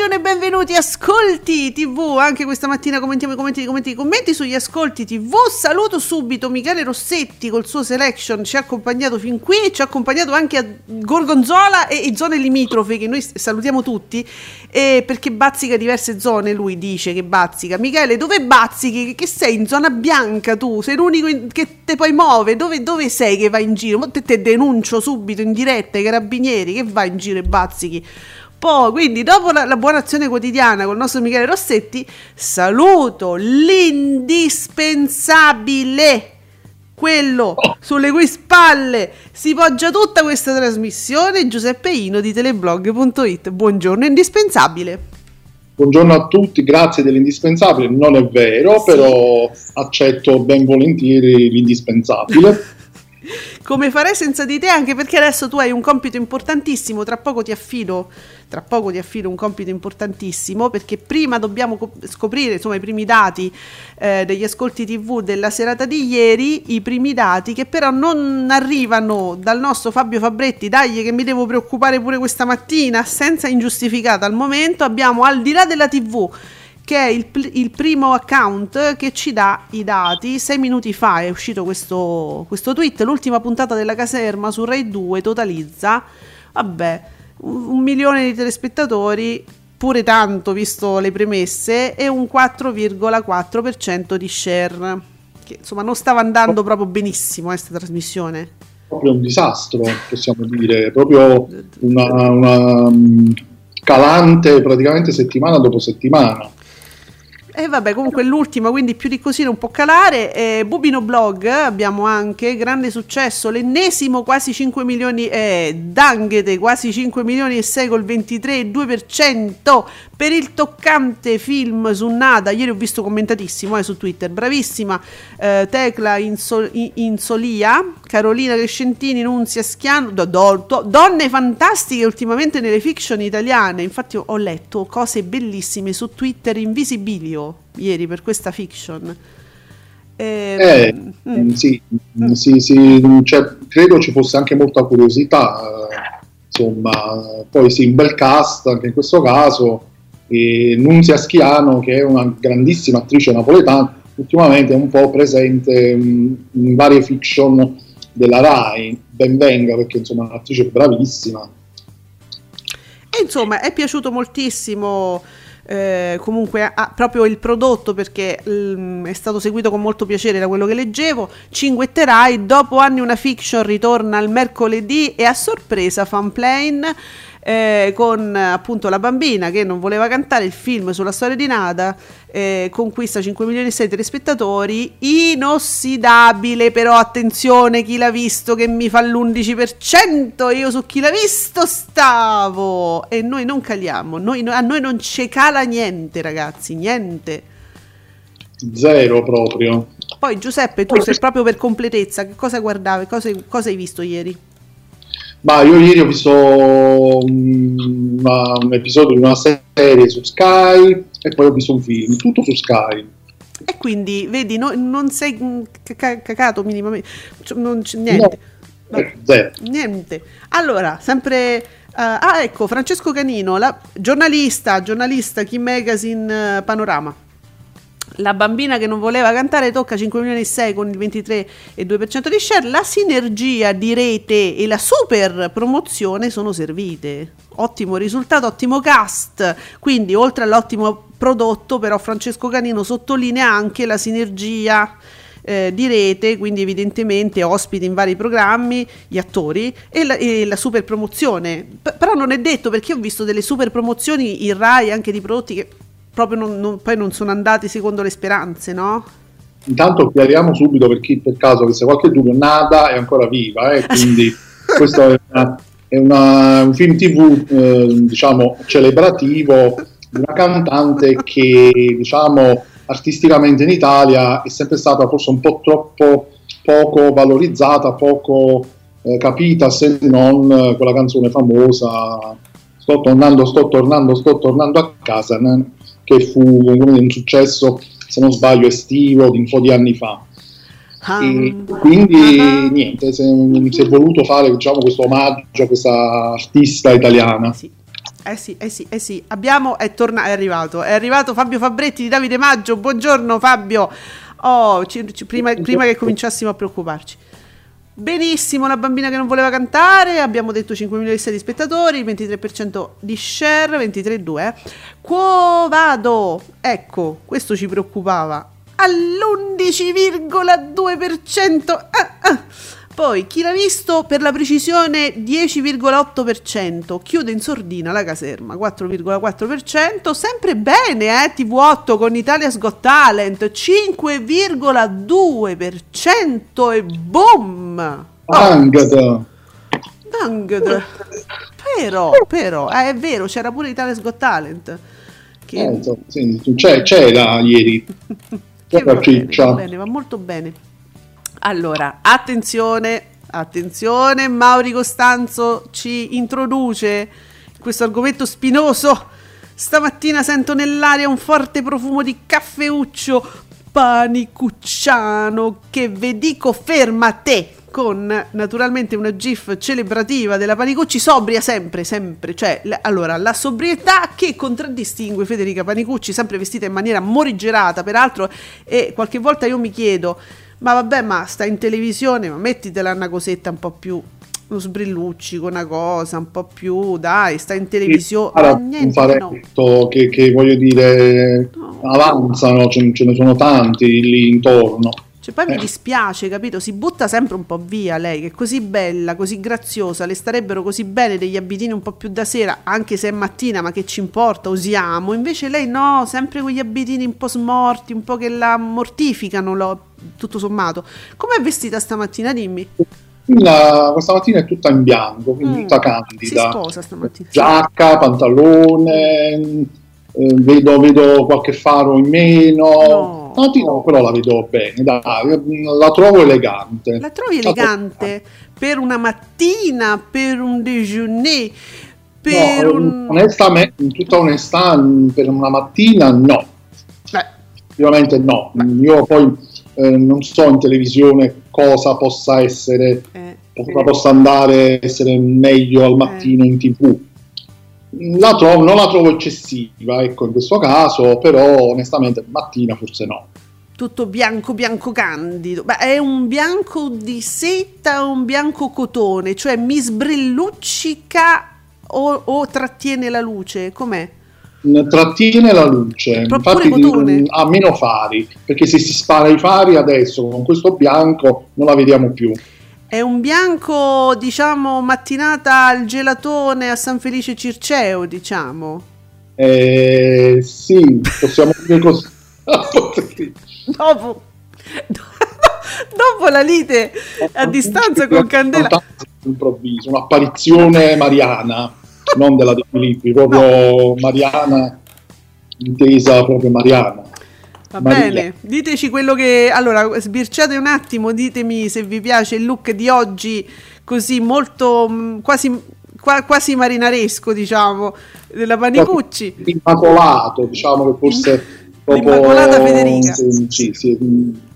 জন্য Buongiorno e benvenuti Ascolti TV, anche questa mattina commentiamo i commenti, i commenti, i commenti sugli Ascolti TV. Saluto subito Michele Rossetti col suo selection, ci ha accompagnato fin qui e ci ha accompagnato anche a Gorgonzola e, e zone limitrofe che noi salutiamo tutti eh, perché bazzica diverse zone, lui dice che bazzica. Michele, dove bazzichi? Che, sei in zona bianca tu? Sei l'unico in, che te poi muove? Dove, dove, sei che vai in giro? Te, te denuncio subito in diretta ai carabinieri che vai in giro e bazzichi. Poi, quindi, dopo la, la, buona azione quotidiana con il nostro Michele Rossetti, saluto l'indispensabile, quello sulle cui spalle si poggia tutta questa trasmissione, Giuseppe Ino di teleblog.it. Buongiorno, indispensabile. Buongiorno a tutti, grazie dell'indispensabile. Non è vero, sì. però accetto ben volentieri l'indispensabile. Come farei senza di te, anche perché adesso tu hai un compito importantissimo, tra poco ti affido tra poco ti affido un compito importantissimo perché prima dobbiamo scoprire insomma i primi dati eh, degli ascolti tv della serata di ieri, i primi dati che però non arrivano dal nostro Fabio Fabretti, dai che mi devo preoccupare pure questa mattina, senza ingiustificata. Al momento, abbiamo al di là della tv che è il, il, primo account che ci dà i dati. Sei minuti fa è uscito questo, questo tweet. L'ultima puntata della caserma su Rai 2 totalizza, vabbè, un, milione di telespettatori, pure tanto visto le premesse, e un 4,4% di share. Che insomma non stava andando proprio benissimo questa eh, trasmissione. Proprio un disastro, possiamo dire, proprio una, una calante praticamente settimana dopo settimana. E vabbè, comunque l'ultima, quindi più di così non può calare. Eh, Bubino Blog abbiamo anche grande successo, l'ennesimo quasi 5 milioni, eh, Danghete quasi 5 milioni e 6 col 23,2% per il toccante film su Nada. Ieri ho visto commentatissimo eh, su Twitter, bravissima eh, Tecla Insol- Insolia, Carolina Crescentini, Nunzia Schiano, do, do, do, donne fantastiche ultimamente nelle fiction italiane. Infatti ho letto cose bellissime su Twitter in visibilio ieri per questa fiction. Eh, eh, mm. Sì, mm. sì, sì cioè, credo ci fosse anche molta curiosità, insomma, poi sì, un bel cast anche in questo caso, e Nunzia Schiano che è una grandissima attrice napoletana, ultimamente è un po' presente in, in varie fiction della RAI, ben venga perché insomma è un'attrice bravissima. E insomma è piaciuto moltissimo eh, comunque ha proprio il prodotto perché mm, è stato seguito con molto piacere da quello che leggevo. Cinguetterai, dopo anni una fiction ritorna il mercoledì e a sorpresa Fanplane eh, con appunto la bambina che non voleva cantare il film sulla storia di Nada eh, conquista 5 milioni e 6 telespettatori inossidabile però attenzione chi l'ha visto che mi fa l'11% io su chi l'ha visto stavo. E noi non caliamo noi, a noi non ci cala niente ragazzi niente. Zero proprio. Poi Giuseppe tu sei proprio per completezza che cosa guardavi cosa, cosa hai visto ieri? Ma io ieri ho visto una, un episodio di una serie su Sky e poi ho visto un film, tutto su Sky. E quindi, vedi, no, non sei cacato minimamente, cioè, non c- niente. No, eh, niente. Allora, sempre... Uh, ah, ecco, Francesco Canino, la, giornalista, giornalista, Key Magazine uh, Panorama la bambina che non voleva cantare tocca 5 milioni e 6 con il 23,2% di share, la sinergia di rete e la super promozione sono servite. Ottimo risultato, ottimo cast, quindi oltre all'ottimo prodotto però Francesco Canino sottolinea anche la sinergia eh, di rete, quindi evidentemente ospiti in vari programmi, gli attori e la, e la super promozione. P- però non è detto perché ho visto delle super promozioni in Rai anche di prodotti che proprio non, non, poi non sono andati secondo le speranze, no? intanto chiariamo subito per chi per caso avesse qualche dubbio, Nada è ancora viva, eh, quindi questo è, una, è una, un film tv eh, diciamo celebrativo di una cantante che diciamo artisticamente in Italia è sempre stata forse un po' troppo poco valorizzata, poco eh, capita se non quella canzone famosa sto tornando, sto tornando, sto tornando a casa che fu un successo se non sbaglio estivo di un po' di anni fa e quindi ah. niente si è voluto fare diciamo, questo omaggio a questa artista italiana sì. Eh sì, eh sì, eh sì. Abbiamo, è, torna- è arrivato, è arrivato Fabio Fabretti di Davide Maggio. Buongiorno Fabio. Oh, ci, ci, prima, prima che cominciassimo a preoccuparci. Benissimo, la bambina che non voleva cantare, abbiamo detto 5 milioni di spettatori, 23% di share, 23,2. Eh. Quo vado? Ecco, questo ci preoccupava. All'11,2%. Ah, ah. Poi, chi l'ha visto per la precisione 10,8%, chiude in sordina la caserma 4,4%, sempre bene eh, TV8 con Italia's Got Talent 5,2% e boom! Angada! Angada! Però, però, eh, è vero, c'era pure Italia's Got Talent. Che... Eh, c'è, c'era ieri. che va bene, va bene, va molto bene. Allora, attenzione, attenzione, Mauri Costanzo ci introduce questo argomento spinoso. Stamattina sento nell'aria un forte profumo di caffeuccio panicucciano che ve dico ferma te con naturalmente una gif celebrativa della Panicucci sobria sempre, sempre, cioè l- allora la sobrietà che contraddistingue Federica Panicucci sempre vestita in maniera morigerata peraltro e qualche volta io mi chiedo ma vabbè, ma sta in televisione, ma mettitela una cosetta un po' più uno sbrillucci con una cosa un po' più dai sta in televisione sì, niente, un faretto no. che, che, voglio dire no. avanzano ce, ce, ne sono tanti lì intorno cioè poi eh. mi dispiace capito si butta sempre un po' via lei che è così bella così graziosa le starebbero così bene degli abitini un po' più da sera anche se è mattina ma che ci importa usiamo invece lei no sempre quegli abitini un po' smorti un po' che la mortificano lo, tutto sommato. Com'è vestita stamattina? Dimmi. La, questa mattina è tutta in bianco, quindi mm, tutta candida. Si sposa stamattina. Giacca, pantalone, eh, vedo, vedo, qualche faro in meno. No. no, però la vedo bene, dai, la trovo elegante. La trovi elegante per una mattina, per un déjeuner? Per no, un... onestamente, in tutta onestà, per una mattina no. Beh. Effettivamente no. Beh. Io poi eh, non so in televisione cosa possa essere, eh, cosa possa andare essere meglio al mattino in tv. La trovo, non la trovo eccessiva, ecco, in questo caso, però onestamente mattina forse no. Tutto bianco, bianco candido. Beh, è un bianco di seta o un bianco cotone? Cioè mi sbrilluccica o, o trattiene la luce? Com'è? Trattiene la luce, infatti mm, ha meno fari, perché se si spara i fari adesso con questo bianco non la vediamo più. È un bianco, diciamo, mattinata al gelatone a San Felice Circeo, diciamo. Eh, sì, possiamo dire così. dopo, dopo la lite a distanza con Candela. Improvviso, un'apparizione mariana non della De Filippi, proprio Mariana, intesa proprio Mariana. Va Maria. bene, diteci quello che... Allora, sbirciate un attimo, ditemi se vi piace il look di oggi, così molto, mm, quasi, quasi marinaresco, diciamo, della Panicucci. Immacolato, diciamo che forse... L'Immacolata Federica. Sì, sì, sì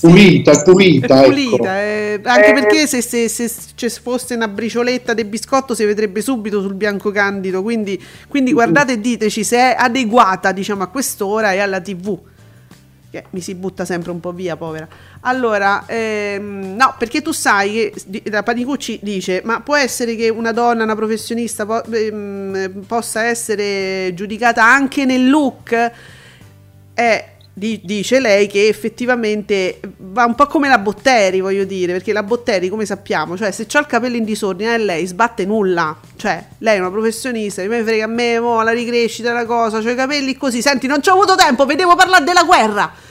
pulita, è pulita. È pulita ecco. eh, anche eh, perché se, se, se, ci fosse una bricioletta di biscotto si vedrebbe subito sul bianco candido. Quindi, quindi guardate e diteci se è adeguata diciamo, a quest'ora e alla TV. Che mi si butta sempre un po' via, povera. Allora, ehm, no, perché tu sai che la Panicucci dice: Ma può essere che una donna, una professionista po- ehm, possa essere giudicata anche nel look? Eh dice lei che effettivamente va un po' come la Botteri, voglio dire, perché la Botteri, come sappiamo, cioè se ha il capello in disordine e lei sbatte nulla, cioè lei è una professionista, mi frega a me, mo, la ricrescita, la cosa, ho i capelli così, senti, non ci ho avuto tempo, vedevo parlare della guerra.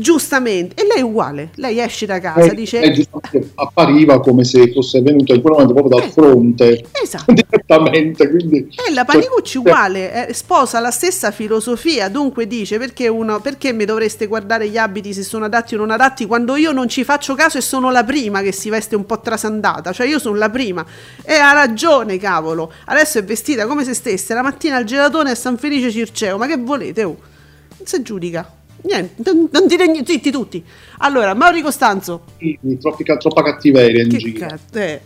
Giustamente, e lei è uguale, lei esce da casa, eh, dice... Eh, appariva come se fosse venuta in quel momento proprio dal fronte, esatto. direttamente. Quindi, e la Panicucci uguale, eh, sposa la stessa filosofia, dunque dice perché, uno, perché mi dovreste guardare gli abiti se sono adatti o non adatti quando io non ci faccio caso e sono la prima che si veste un po' trasandata, cioè io sono la prima. E ha ragione, cavolo, adesso è vestita come se stesse la mattina al gelatone a San Felice Circeo, ma che volete? Oh? Non si giudica. Niente, non, dire niente, zitti tutti. Allora, Mauri Costanzo. Sì, troppi, troppa cattiveria in giro. Cazzo, eh.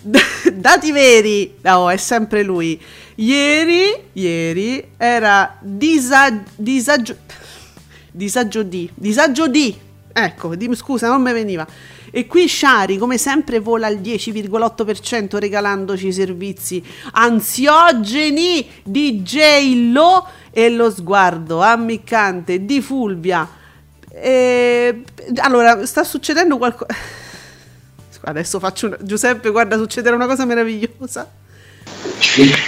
Dati veri, no, è sempre lui. Ieri, ieri era disag, disagio, disagio di, disagio di, ecco, di, scusa, non mi veniva. E qui Shari, come sempre, vola al 10,8% regalandoci servizi ansiogeni di J-Lo e lo sguardo ammiccante di Fulvia. E, allora, sta succedendo qualcosa. Adesso faccio una... Giuseppe, guarda, succederà una cosa meravigliosa.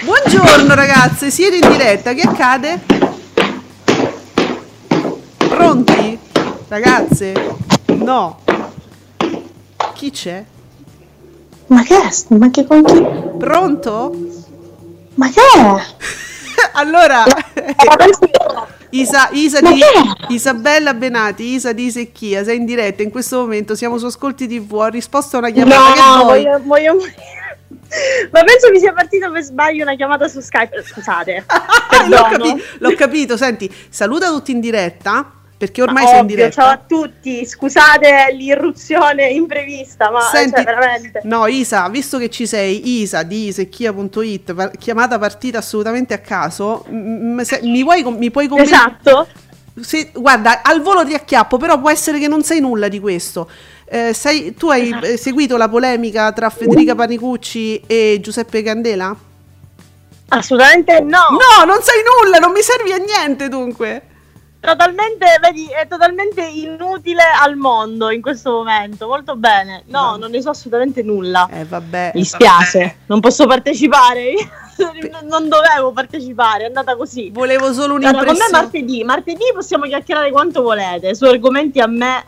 Buongiorno ragazze, siete in diretta, che accade? Pronti? Ragazze? No. Chi c'è? Ma che è? Ma che con chi? Pronto? Ma che è? allora, Isa, Isa di, Isabella Benati, Isa di Secchia, sei in diretta in questo momento, siamo su Ascolti TV, ho risposto a una chiamata no, che voglio, voglio Ma penso mi sia partita per sbaglio una chiamata su Skype. Scusate. l'ho, capi- l'ho capito, senti, saluta tutti in diretta perché ormai sei in diretta. Ciao a tutti, scusate l'irruzione imprevista, ma Senti, cioè, veramente. No, Isa, visto che ci sei, Isa di isecchia.it, par- chiamata partita assolutamente a caso, m- se- mi, vuoi, mi puoi commentare? Esatto. Se, guarda, al volo ti acchiappo, però può essere che non sai nulla di questo. Eh, sei, tu hai esatto. seguito la polemica tra Federica Panicucci e Giuseppe Candela? Assolutamente no. No, non sai nulla, non mi servi a niente dunque totalmente, vedi, è totalmente inutile al mondo in questo momento. Molto bene. No, no. non ne so assolutamente nulla. Eh, vabbè. Mi spiace, vabbè. non posso partecipare. non dovevo partecipare, è andata così. Volevo solo un'impressione. Allora, con me martedì, martedì possiamo chiacchierare quanto volete su argomenti a me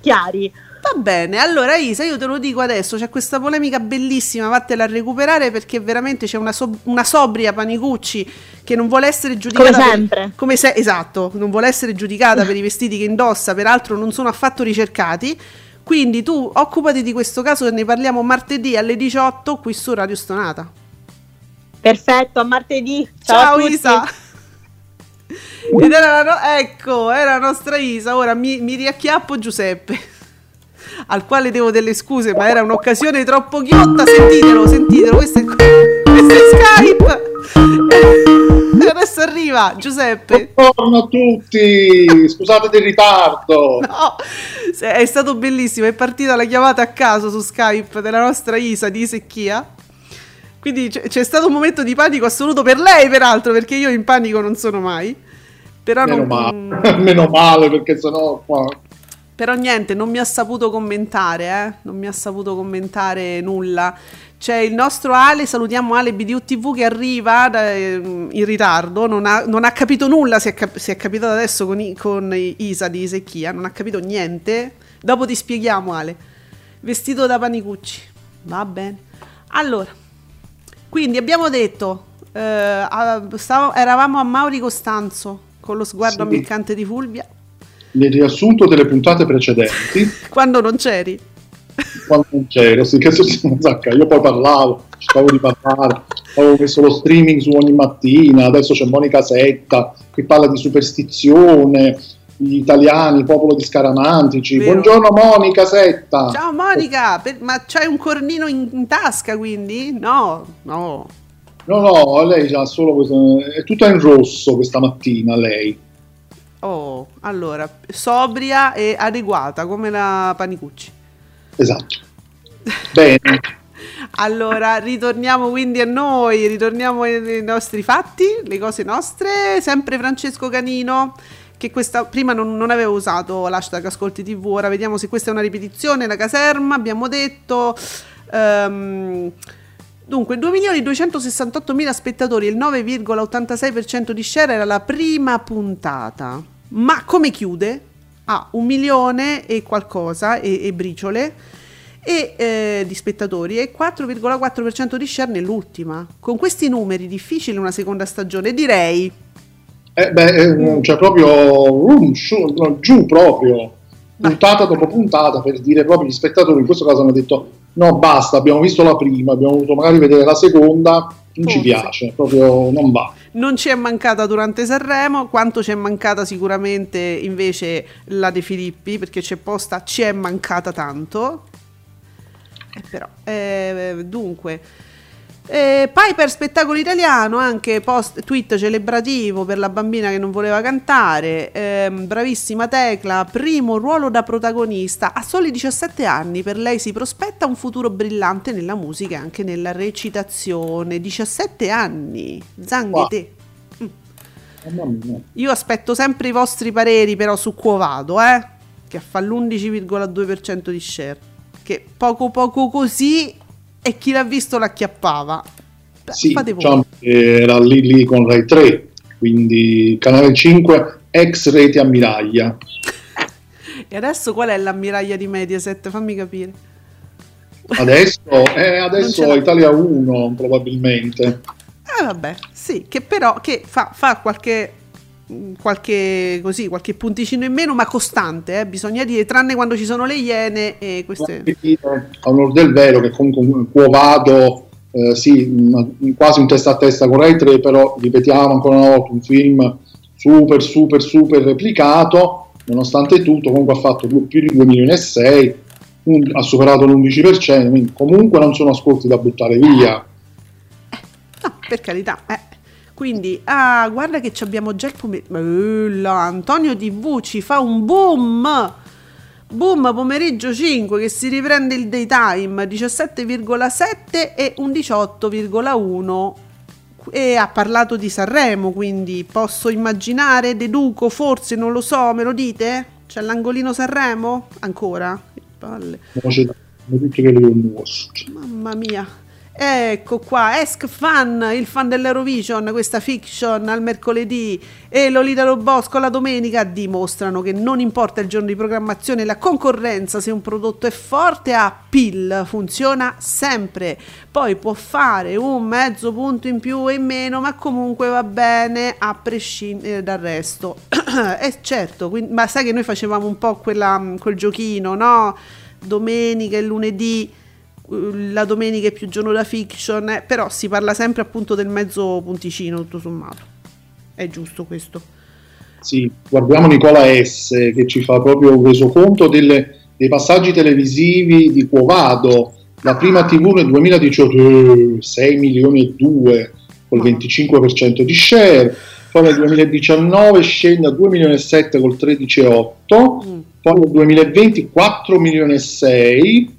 chiari. Va bene, allora Isa, io te lo dico adesso, c'è questa polemica bellissima, vattela a recuperare perché veramente c'è una, so- una sobria Panicucci che non vuole essere giudicata come sempre. Per, come se, esatto, non vuole essere giudicata per i vestiti che indossa, peraltro non sono affatto ricercati. Quindi tu occupati di questo caso e ne parliamo martedì alle 18 qui su Radio Stonata. Perfetto, a martedì. Ciao, Ciao Isa. Ed era la no- ecco, era la nostra Isa. Ora mi, mi riacchiappo Giuseppe al quale devo delle scuse, ma era un'occasione troppo ghiotta. Sentitelo, sentitelo, questo è, questo è Skype. E adesso arriva Giuseppe. Buongiorno a tutti, scusate del ritardo. No, è stato bellissimo. È partita la chiamata a caso su Skype della nostra Isa di Secchia. Quindi c- c'è stato un momento di panico assoluto per lei, peraltro, perché io in panico non sono mai. Però meno, non... male. meno male, perché sennò qua però niente, non mi ha saputo commentare, eh? non mi ha saputo commentare nulla. C'è il nostro Ale, salutiamo Ale BDU TV che arriva da, eh, in ritardo, non ha, non ha, capito nulla, si è, cap- si è capitato adesso con, con, Isa di Secchia, non ha capito niente. Dopo ti spieghiamo Ale. Vestito da Panicucci, va bene. Allora, quindi abbiamo detto, eh, stavo, eravamo a Mauri Costanzo con lo sguardo sì. ammiccante di Fulvia nel riassunto delle puntate precedenti. Quando non c'eri. Quando non c'ero, sì, che io poi parlavo, cercavo di parlare, avevo messo lo streaming su ogni mattina, adesso c'è Monica Setta, che parla di superstizione, gli italiani, popolo di scaramantici. Vero. Buongiorno Monica Setta. Ciao Monica, per, ma c'hai un cornino in, in, tasca quindi? No, no. No, no, lei ha solo questo, è tutta in rosso questa mattina lei. Oh, allora, sobria e adeguata come la Panicucci. Esatto. Bene. allora, ritorniamo quindi a noi, ritorniamo ai nostri fatti, le cose nostre. Sempre Francesco Canino, che questa prima non, non avevo usato l'hashtag Ascolti TV, ora vediamo se questa è una ripetizione. La caserma, abbiamo detto... Um, Dunque, 2.268.000 spettatori il 9,86% di share era la prima puntata. Ma come chiude? ha un milione e qualcosa e, e briciole e, eh, di spettatori e 4,4% di share nell'ultima. Con questi numeri difficile una seconda stagione, direi. Eh beh, eh, cioè proprio um, giù, giù proprio, puntata dopo puntata per dire proprio gli spettatori in questo caso hanno detto no basta, abbiamo visto la prima, abbiamo voluto magari vedere la seconda, non Forse. ci piace, proprio non va. Non ci è mancata durante Sanremo, quanto ci è mancata sicuramente invece la De Filippi, perché c'è posta, ci è mancata tanto. Eh, però, eh, dunque, eh, Piper spettacolo italiano, anche post tweet celebrativo per la bambina che non voleva cantare, eh, bravissima Tecla, primo ruolo da protagonista, a soli 17 anni, per lei si prospetta un futuro brillante nella musica e anche nella recitazione, 17 anni, Zanghete. Mm. Io aspetto sempre i vostri pareri però su Cuovado, eh, che fa l'11,2% di share, che poco poco così e chi l'ha visto l'acchiappava. Sì, diciamo era lì, lì con Rai 3, quindi canale 5, ex rete ammiraglia. e adesso qual è l'ammiraglia di Mediaset? Fammi capire. Adesso, eh, adesso Italia 1 probabilmente. Eh vabbè, sì, che però che fa, fa qualche qualche, così, qualche punticino in meno, ma costante, eh, bisogna dire, tranne quando ci sono le iene e queste... A onore del vero che comunque Cuovado, eh, sì, quasi un testa a testa con Rai 3, però ripetiamo ancora una volta, un film super, super, super replicato, nonostante tutto comunque ha fatto più, di 2 milioni e 6, un, ha superato l'11%, quindi comunque non sono ascolti da buttare via. Eh, no, per carità, eh. Quindi, ah, guarda che abbiamo già il pomeriggio. Antonio TV ci fa un boom. Boom pomeriggio 5 che si riprende il daytime 17,7 e un 18,1 e ha parlato di Sanremo, quindi posso immaginare, deduco, forse, non lo so, me lo dite? C'è l'angolino Sanremo? Ancora? Palle. Mamma mia. Ecco qua, Esk Fan, il fan dell'Eurovision, questa fiction al mercoledì e Lolita Robosco la domenica dimostrano che non importa il giorno di programmazione, la concorrenza, se un prodotto è forte ha PIL, funziona sempre. Poi può fare un mezzo punto in più e in meno, ma comunque va bene a prescindere dal resto. E eh, certo, quindi, ma sai che noi facevamo un po' quella, quel giochino, no? Domenica e lunedì la domenica è più giorno da fiction, eh, però si parla sempre appunto del mezzo punticino tutto sommato. È giusto questo. Sì, guardiamo Nicola S che ci fa proprio un resoconto delle, dei passaggi televisivi di Cuovado. La prima TV nel 2018 6 milioni e 2 col 25% di share, poi nel 2019 scende a 2 milioni e 7 col 13,8, mm. poi nel 2020 4 milioni e 6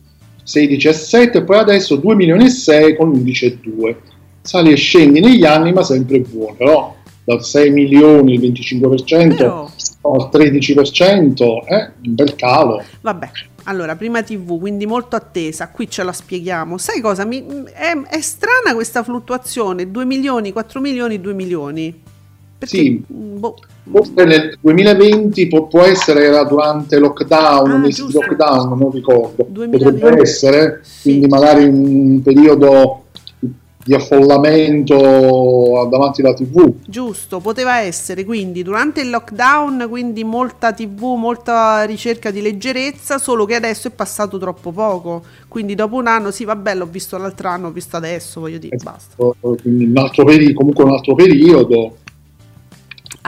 6,17 e poi adesso 2 milioni e 6 con l'11,2 sali e scendi negli anni ma sempre buono però dal 6 milioni il 25% però... al 13% è eh, un bel calo vabbè allora, prima TV, quindi molto attesa, qui ce la spieghiamo. Sai cosa? Mi, è, è, strana questa fluttuazione, 2 milioni, 4 milioni, 2 milioni. Perché, sì, boh, Forse nel 2020 può, può essere era durante lockdown, ah, mesi di lockdown, non ricordo. 2020. Potrebbe essere, sì. quindi magari un periodo di affollamento davanti alla tv. Giusto, poteva essere quindi durante il lockdown, quindi molta tv, molta ricerca di leggerezza, solo che adesso è passato troppo poco. Quindi dopo un anno, sì, vabbè, l'ho visto l'altro anno, ho visto adesso, voglio dire, esatto. basta. Un altro periodo, comunque un altro periodo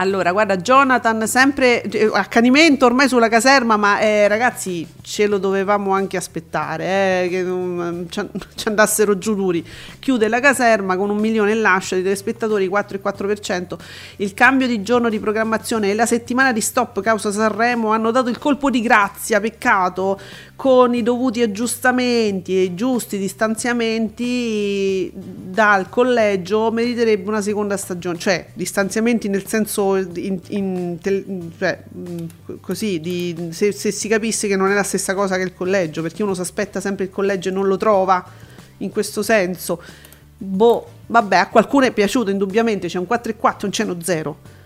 allora, guarda, Jonathan, sempre eh, accanimento ormai sulla caserma, ma eh, ragazzi, ce lo dovevamo anche aspettare, eh, che um, ci andassero giù duri. Chiude la caserma con un milione e lascia di telespettatori, 4,4%. Il cambio di giorno di programmazione e la settimana di stop causa Sanremo hanno dato il colpo di grazia, peccato, con i dovuti aggiustamenti e i giusti distanziamenti dal collegio meriterebbe una seconda stagione, cioè distanziamenti nel senso in, in, cioè, così, di, se, se, si capisse che non è la stessa cosa che il collegio, perché uno si aspetta sempre il collegio e non lo trova in questo senso. Boh, vabbè, a qualcuno è piaciuto indubbiamente, c'è un 4 e 4, non c'è uno 0.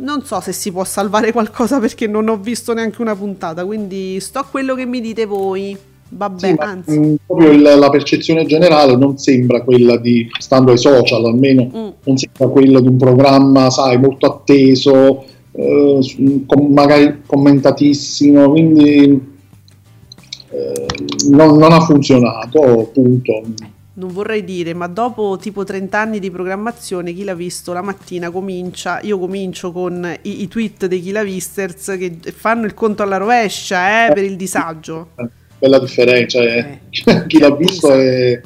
Non so se si può salvare qualcosa perché non ho visto neanche una puntata, quindi sto a quello che mi dite voi. Vabbè, sì, anzi. Mh, proprio il, la percezione generale non sembra quella di, stando ai social almeno, mm. non sembra quella di un programma, sai, molto atteso, eh, com- magari commentatissimo, quindi eh, non, non ha funzionato, punto non vorrei dire, ma dopo tipo 30 anni di programmazione, chi l'ha visto la mattina comincia, io comincio con i, i tweet dei chi l'ha visters che fanno il conto alla rovescia eh, per il disagio. Bella differenza, eh. eh. chi l'ha visto è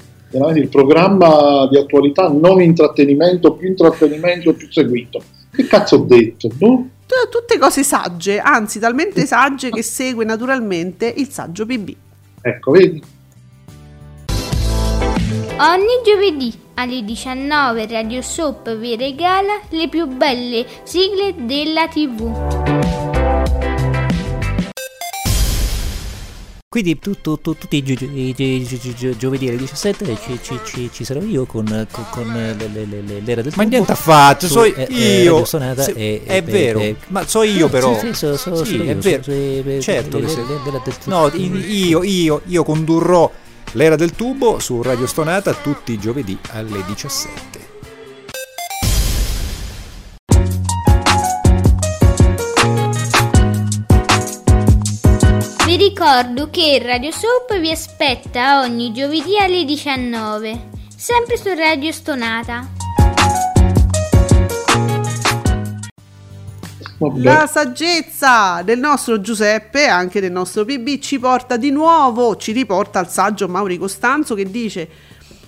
il programma di attualità, non intrattenimento, più intrattenimento, più seguito. Che cazzo ho detto? Boh. Tutte cose sagge, anzi talmente sagge che segue naturalmente il saggio BB. Ecco, vedi? Ogni giovedì alle 19 Radio Soap vi regala le più belle sigle della TV. Quindi tu, tu, tu, tutti i, gio, i, i, giovedì alle 17 ci, ci, ci, ci, sarò io con, con, con le, le, le, l'era del Ma niente affatto, so io. Eh, se, e, è e, vero, e, ma so io però. Sì, sì, so, so, sì è vero. certo che No, io, io, io condurrò L'era del tubo su Radio Stonata tutti i giovedì alle 17. Vi ricordo che Radio Soap vi aspetta ogni giovedì alle 19, sempre su Radio Stonata. La saggezza del nostro Giuseppe, anche del nostro PB, ci porta di nuovo, ci riporta al saggio Mauri Costanzo che dice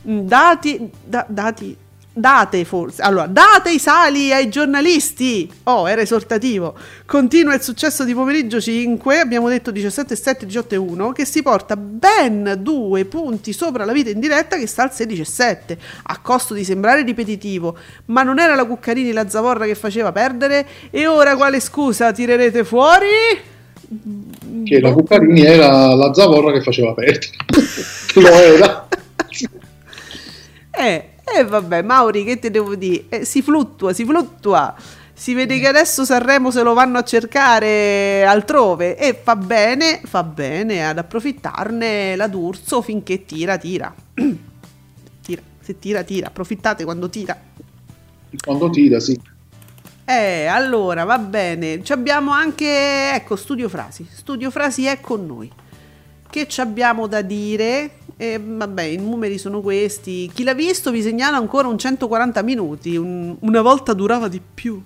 mm, dati, da, dati Date forse, allora, date i sali ai giornalisti. Oh, era esortativo. Continua il successo di pomeriggio 5, abbiamo detto 17 7, 18 e 1, che si porta ben due punti sopra la vita in diretta che sta al 16 7, a costo di sembrare ripetitivo. Ma non era la Cuccarini la zavorra che faceva perdere? E ora quale scusa tirerete fuori? Che la Cuccarini era la zavorra che faceva perdere. Lo era. eh e eh, vabbè, Mauri, che te devo dire? Eh, si fluttua, si fluttua. Si vede che adesso Sanremo se lo vanno a cercare altrove e fa bene, fa bene ad approfittarne la D'Urso finché tira, tira. tira, se tira, tira. Approfittate quando tira. Quando tira, sì. Eh, allora, va bene. Ci abbiamo anche, ecco, Studio Frasi. Studio Frasi è con noi. Che ci abbiamo da dire? E vabbè, i numeri sono questi. Chi l'ha visto vi segnala ancora un 140 minuti. Un, una volta durava di più.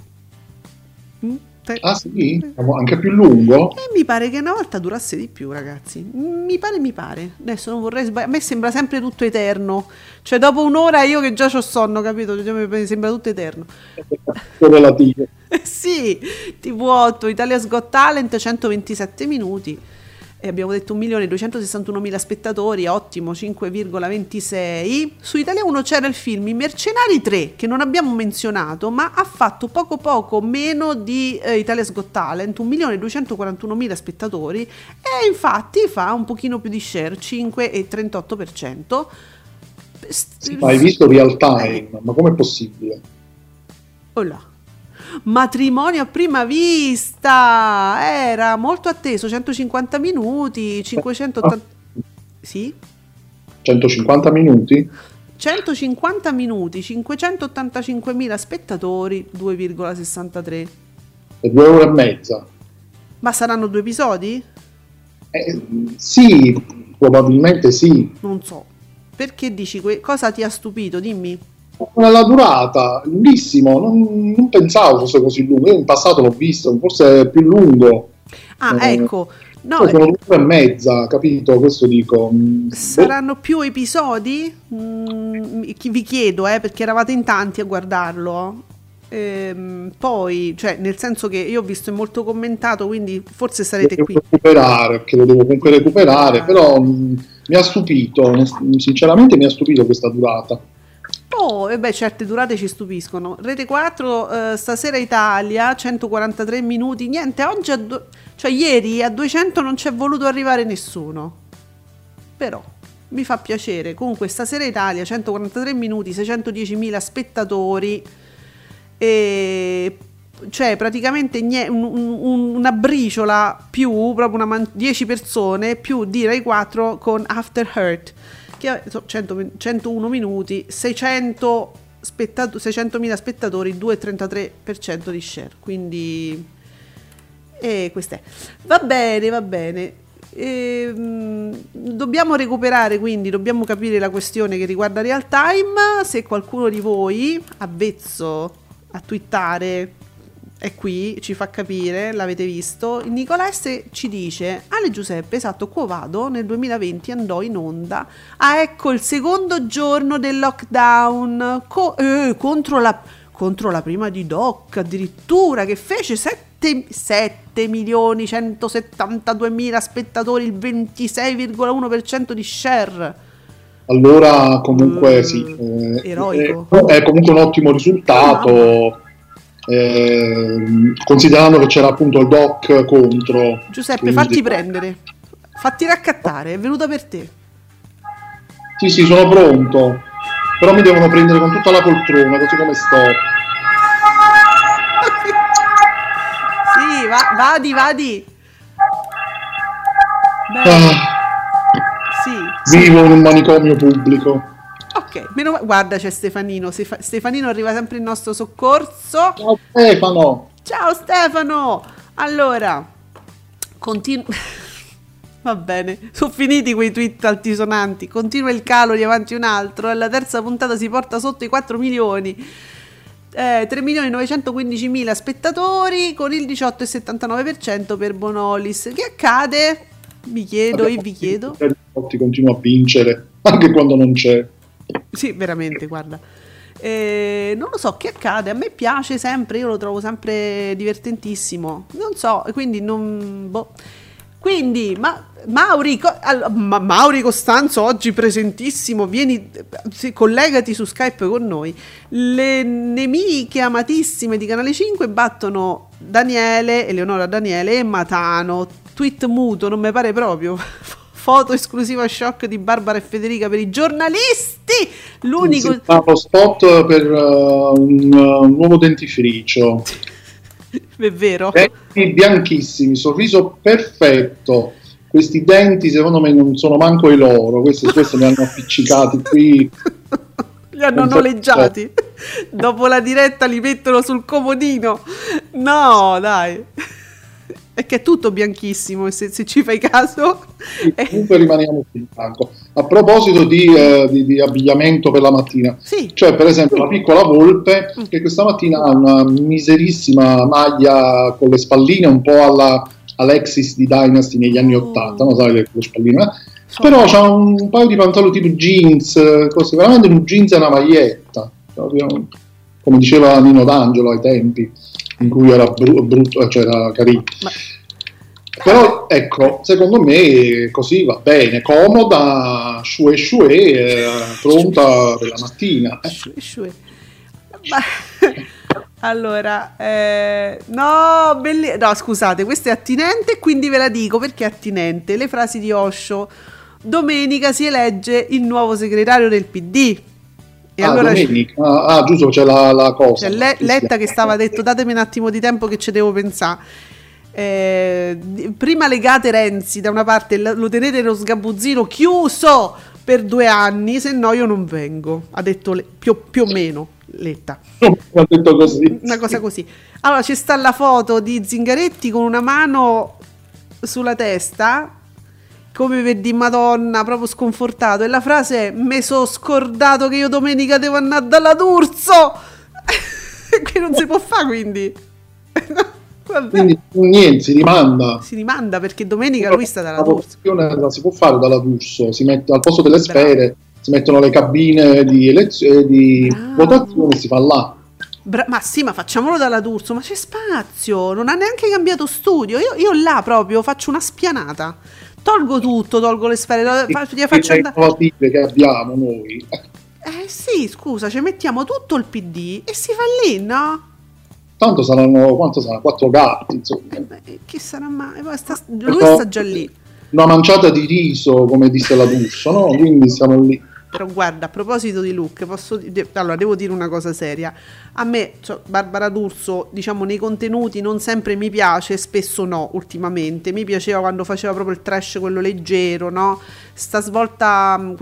Mm? Ah sì? Anche più lungo? E mi pare che una volta durasse di più, ragazzi. Mi pare, mi pare. Adesso non vorrei sbagliare. A me sembra sempre tutto eterno. Cioè, dopo un'ora io che già ho sonno, capito? Cioè, mi sembra tutto eterno. Relativo. sì, TV8, Italia's Got Talent, 127 minuti e abbiamo detto 1.261.000 spettatori, ottimo, 5,26. Su Italia 1 c'era il film I Mercenari 3, che non abbiamo menzionato, ma ha fatto poco poco meno di eh, Italia's Got Talent, 1.241.000 spettatori, e infatti fa un pochino più di share, 5,38%. Sì, ma hai visto real time, ma com'è possibile? Oh là. Matrimonio a prima vista era molto atteso, 150 minuti, 580 ah. Sì? 150 minuti? 150 minuti, 585 mila spettatori, 2,63. E due ore e mezza. Ma saranno due episodi? Eh, sì, probabilmente sì. Non so. Perché dici que- cosa ti ha stupito? Dimmi la durata, lunghissimo, non, non, pensavo fosse così lungo, io in passato l'ho visto, forse è più lungo. Ah, eh, ecco. No, sono due ore e mezza, capito? Questo dico. Saranno più episodi? Mm, vi chiedo, eh, perché eravate in tanti a guardarlo. Ehm, poi, cioè, nel senso che io ho visto molto commentato, quindi forse sarete lo qui. recuperare, perché lo devo comunque recuperare, ah. però mh, mm, mi ha stupito, sinceramente mi ha stupito questa durata. Oh, e beh, certe durate ci stupiscono. Rete 4, eh, stasera Italia, 143 minuti. Niente, oggi, do- cioè ieri a 200 non c'è voluto arrivare nessuno. Però mi fa piacere. Comunque, stasera Italia, 143 minuti, 610.000 spettatori. E cioè praticamente nie- un, un, una briciola più, proprio una man- 10 persone più di Rai 4 con After Hurt, 100, 101 minuti, 600 spettato- 600.000 spettatori, 2,33% di share, quindi... E questo è. Va bene, va bene. E, mh, dobbiamo recuperare quindi, dobbiamo capire la questione che riguarda real time. Se qualcuno di voi avvezzo a twittare è qui, ci fa capire, l'avete visto. Nicola S ci dice: Ale Giuseppe, esatto, Quo Vado nel 2020 andò in onda. Ah, ecco il secondo giorno del lockdown co- eh, contro, la, contro la prima di Doc, addirittura che fece 7 7 milioni 172 mila spettatori, il 26,1% di share. Allora, comunque, uh, sì, eh, eroico. È, è, comunque un ottimo risultato. Eh, considerando che c'era appunto il doc contro Giuseppe quindi... fatti prendere. Fatti raccattare è venuta per te. Sì sì sono pronto. Però mi devono prendere con tutta la poltrona così come sto. Va, vadi, vadi. Ah, sì. Vivo in un manicomio pubblico. Ok, meno, guarda c'è Stefanino. Stefanino arriva sempre in nostro soccorso. Ciao Stefano. Ciao Stefano. Allora, continua. Va bene, sono finiti quei tweet altisonanti. Continua il calo di avanti un altro. E la terza puntata si porta sotto i 4 milioni eh, 3 milioni 915 mila spettatori con il 18,79% per Bonolis. Che accade? Mi chiedo e vi chiedo. Ti continua a vincere anche quando non c'è. Sì, veramente, guarda. Eh, non lo so che accade, a me piace sempre, io lo trovo sempre divertentissimo. Non so, quindi non. Boh. Quindi, ma Mauri, ma, Mauri Costanzo oggi presentissimo, vieni, collegati su Skype con noi. Le nemiche amatissime di Canale 5 battono Daniele, Eleonora Daniele e Matano. Tweet muto, non mi pare proprio. Foto esclusiva shock di Barbara e Federica per i giornalisti. L'unico. Sì, lo spot per uh, un, uh, un nuovo dentifricio. È vero. Denti bianchissimi, sorriso perfetto questi denti secondo me non sono manco i loro, questi, questi li hanno appiccicati qui. Li hanno noleggiati. Dopo la diretta li mettono sul comodino. No, dai. È che è tutto bianchissimo, se, se ci fai caso. Sì, comunque rimaniamo sul bianco. A proposito di, eh, di, di, abbigliamento per la mattina, sì. cioè per esempio la piccola volpe mm. che questa mattina ha una miserissima maglia con le spalline un po' alla Alexis di Dynasty negli anni 80, non sai le, le spalline, eh? però c'ha un paio di pantaloni tipo jeans, così, veramente un jeans e una maglietta, proprio, come diceva Nino D'Angelo ai tempi, in cui era bru- brutto, cioè era carino. Ma... Però ecco, secondo me così va bene, comoda, shue shue, eh, pronta per la mattina. Eh. Shue shue. Ma... Allora, eh, no, belli- no, scusate, questo è attinente, quindi ve la dico perché è attinente. Le frasi di Osho. Domenica si elegge il nuovo segretario del PD. E ah, allora domenica. C- ah, ah, giusto, c'è la, la cosa. C'è le- Letta che stava detto, datemi un attimo di tempo che ci devo pensare. Eh, prima legate Renzi da una parte, lo tenete nello sgabuzzino chiuso per due anni, se no io non vengo. Ha detto le- più, più o meno. Letta. Ha detto così. Una cosa così. Allora ci sta la foto di Zingaretti con una mano sulla testa, come per di Madonna, proprio sconfortato. E la frase è: Me so scordato che io domenica devo andare dalla D'Urso. Qui non si può fare quindi. Quindi niente, si rimanda. Si rimanda perché domenica lui sta dalla D'Urso. La si può fare dalla D'Urso, si mette al posto delle sfere si mettono le cabine di, elezione, di votazione si fa là. Bra- ma sì, ma facciamolo dalla D'Urso, ma c'è spazio, non ha neanche cambiato studio. Io, io là proprio faccio una spianata. Tolgo tutto, tolgo le sfere, e, faccio, faccio innovative che abbiamo noi. Eh sì, scusa, ci mettiamo tutto il PD e si fa lì, no? Tanto saranno, quanto saranno? Quattro gatti, insomma. Eh beh, chi sarà mai? Sta, lui sta già lì. Una manciata di riso, come disse la D'Urso, no? Quindi siamo lì. Però guarda, a proposito di look, posso dire, allora devo dire una cosa seria. A me, cioè, Barbara D'Urso, diciamo, nei contenuti non sempre mi piace, spesso no, ultimamente. Mi piaceva quando faceva proprio il trash, quello leggero, no? Sta svolta, mm,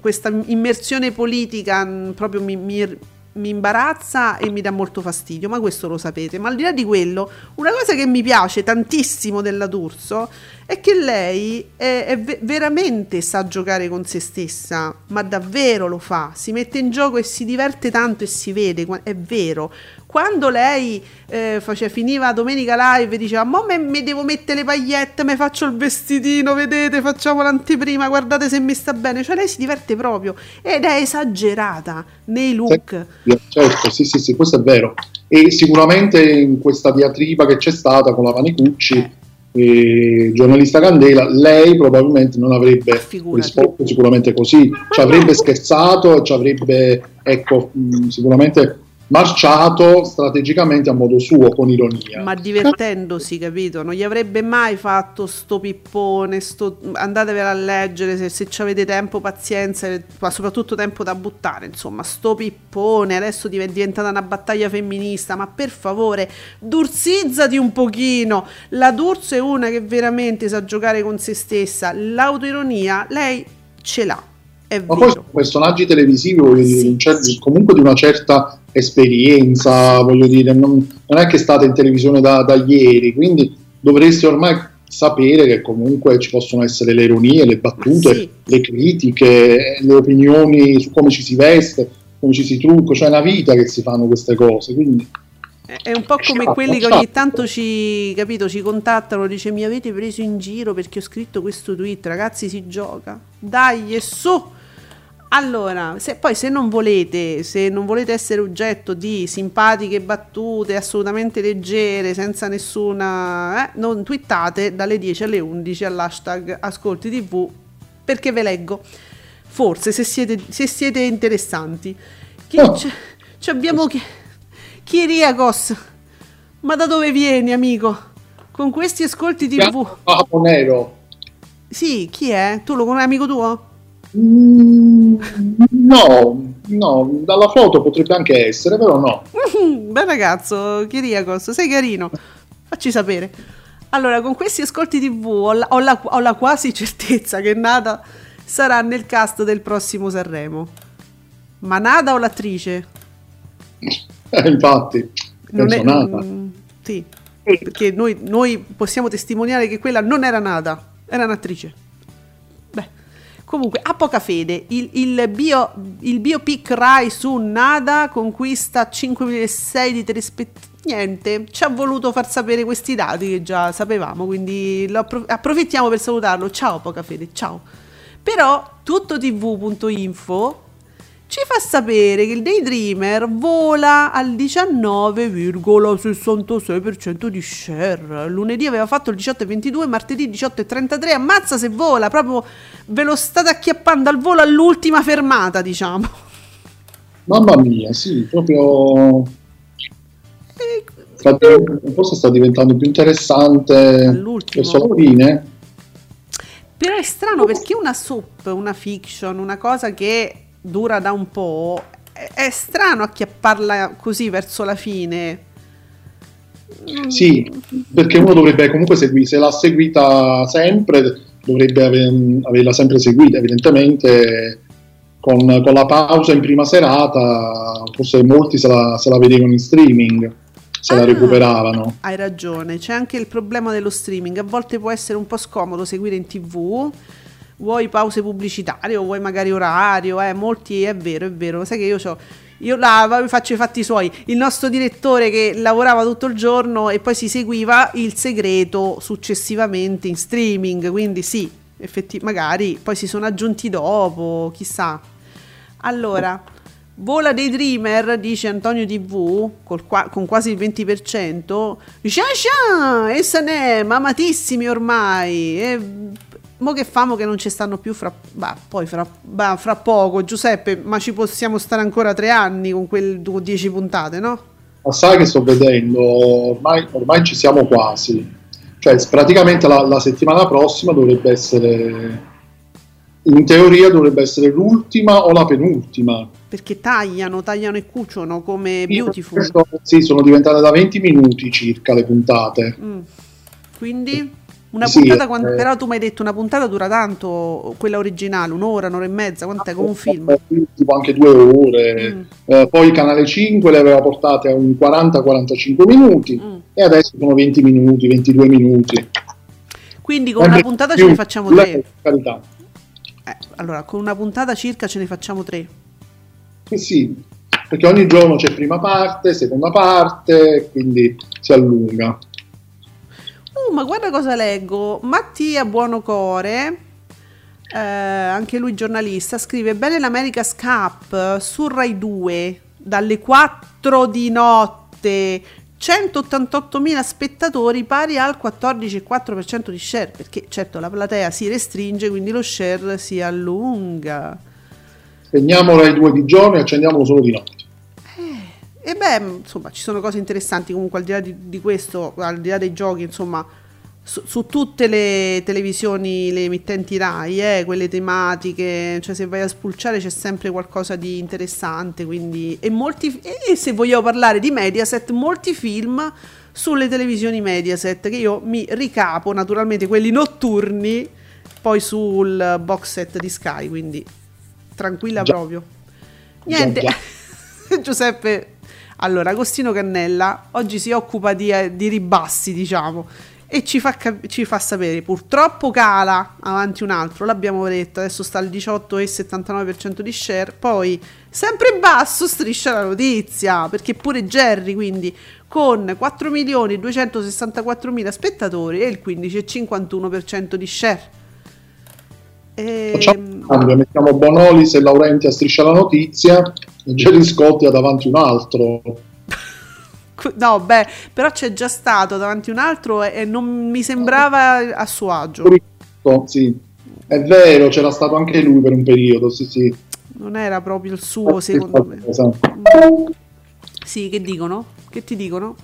questa immersione politica mm, proprio mi, mi mi imbarazza e mi dà molto fastidio, ma questo lo sapete. Ma al di là di quello, una cosa che mi piace tantissimo della D'Urso è che lei è, è veramente sa giocare con se stessa, ma davvero lo fa, si mette in gioco e si diverte tanto e si vede, è vero quando lei eh, face, finiva Domenica Live e diceva mo me, me, devo mettere le pagliette, mi faccio il vestitino, vedete, facciamo l'anteprima, guardate se mi sta bene, cioè lei si diverte proprio ed è esagerata nei look. Certo, sì, sì, sì, questo è vero. E sicuramente in questa diatriba che c'è stata con la Vanicucci, eh. Eh, giornalista Candela, lei probabilmente non avrebbe Figurati. risposto sicuramente così, ci avrebbe scherzato, ci avrebbe, ecco, mh, sicuramente marciato strategicamente a modo suo, con ironia. Ma divertendosi, capito? Non gli avrebbe mai fatto sto pippone, sto... andatevela a leggere se, se avete tempo, pazienza, ma soprattutto tempo da buttare, insomma, sto pippone, adesso è diventata una battaglia femminista, ma per favore, dursizzati un pochino. La D'Urso è una che veramente sa giocare con se stessa, l'autoironia lei ce l'ha. È ma vero. poi sono personaggi televisivi sì. comunque di una certa esperienza, voglio dire, non, non, è che state in televisione da, da, ieri, quindi dovreste ormai sapere che comunque ci possono essere le ironie, le battute, sì. le critiche, le opinioni su come ci si veste, come ci si trucca, cioè è una vita che si fanno queste cose, quindi... È un po' come quelli che ogni tanto ci, capito, ci contattano, dice mi avete preso in giro perché ho scritto questo tweet, ragazzi si gioca, dai e su! Allora, se, poi se non volete, se non volete essere oggetto di simpatiche battute assolutamente leggere, senza nessuna, eh, non twittate dalle 10 alle 11 all'hashtag Ascolti TV perché ve leggo. Forse se siete, se siete interessanti. Chi, oh. c- abbiamo chi- Chiriakos. Ma da dove vieni, amico? Con questi ascolti TV. Capo nero. Sì, chi è? Tu lo conosci, amico tuo? Mm, no, no, dalla foto potrebbe anche essere, però no. Bel ragazzo, Kiriakos, sei carino. Facci sapere. Allora, con questi ascolti TV ho la, ho la, ho la quasi certezza che Nada sarà nel cast del prossimo Sanremo. Ma Nada o l'attrice? Eh, infatti, non è, mm, sì, perché noi, noi possiamo testimoniare che quella non era Nada, era un'attrice. Comunque, a poca fede, il, il, bio, il biopic Rai su Nada conquista 5.600 di telespettatori. Niente, ci ha voluto far sapere questi dati che già sapevamo, quindi appro- approfittiamo per salutarlo. Ciao poca fede, ciao. Però tuttotv.info ci fa sapere che il Daydreamer vola al 19,66% di share. Lunedì aveva fatto il 18,22, martedì 18,33. Ammazza se vola, proprio ve lo state acchiappando al volo all'ultima fermata, diciamo. Mamma mia, sì, proprio... E... Sta, forse sta diventando più interessante verso la fine. Però è strano perché una soap, una fiction, una cosa che dura da un po', è, strano acchiapparla così verso la fine. Sì, perché uno dovrebbe comunque seguire, se l'ha seguita sempre, dovrebbe aver, averla sempre seguita, evidentemente con, con, la pausa in prima serata, forse molti se la, se la vedevano in streaming, se ah, la recuperavano. Hai ragione, c'è anche il problema dello streaming, a volte può essere un po' scomodo seguire in tv vuoi pause pubblicitarie o vuoi magari orario, eh, molti è vero, è vero, sai che io ho io là faccio i fatti suoi. Il nostro direttore che lavorava tutto il giorno e poi si seguiva il segreto successivamente in streaming. Quindi sì, effetti, magari poi si sono aggiunti dopo, chissà. Allora, vola dei dreamer, dice Antonio TV, qua, con quasi il 20%. Shan Shan, e se ne amatissimi ormai. E Mo che famo che non ci stanno più fra, bah, poi fra, bah, fra, poco, Giuseppe, ma ci possiamo stare ancora tre anni con quel 10 puntate, no? Ma sai che sto vedendo, ormai, ormai ci siamo quasi. Cioè, praticamente la, la, settimana prossima dovrebbe essere in teoria dovrebbe essere l'ultima o la penultima. Perché tagliano, tagliano e cuciono come Beautiful. sì, sono diventate da 20 minuti circa le puntate. Mm. Quindi? Una sì, puntata, quando, eh, però tu mi hai detto una puntata dura tanto, quella originale, un'ora, un'ora e mezza, quant'è come un film? Tipo anche due ore. Mm. Eh, poi Canale 5 le aveva portate a un 40-45 minuti mm. e adesso sono 20 minuti, 22 minuti. Quindi con una puntata ce ne facciamo tre. Carità. Eh, allora, con una puntata circa ce ne facciamo tre. Eh sì, perché ogni giorno c'è prima parte, seconda parte, quindi si allunga. Uh, ma guarda cosa leggo. Mattia Buonocore, eh, anche lui giornalista, scrive bene l'America's Cup su Rai 2 dalle 4 di notte. 188.000 spettatori pari al 14,4% di share. Perché certo la platea si restringe quindi lo share si allunga. Spegniamo Rai 2 di giorno e accendiamolo solo di notte. E beh, insomma, ci sono cose interessanti comunque al di là di, di questo, al di là dei giochi, insomma, su, su, tutte le televisioni, le emittenti RAI, eh, quelle tematiche, cioè se vai a spulciare c'è sempre qualcosa di interessante, quindi e, molti, e se vogliamo parlare di Mediaset, molti film sulle televisioni Mediaset che io mi ricapo naturalmente quelli notturni poi sul box set di Sky, quindi tranquilla già. proprio. Niente, già. Giuseppe allora, Agostino Cannella oggi si occupa di, eh, di ribassi, diciamo, e ci fa, cap- ci fa, sapere. Purtroppo cala avanti un altro, l'abbiamo detto, adesso sta al 18,79% di share. Poi, sempre in basso, striscia la notizia, perché pure Jerry, quindi con 4.264.000 spettatori e il 15,51% di share. E... Facciamo, mettiamo Bonolis e Laurenti a striscia la notizia Jerry Scotti ha davanti un altro. No, beh, però c'è già stato davanti un altro e, non mi sembrava a suo agio. Sì, è vero, c'era stato anche lui per un periodo, sì, sì. Non era proprio il suo, secondo me. Sì, che dicono? Che ti dicono?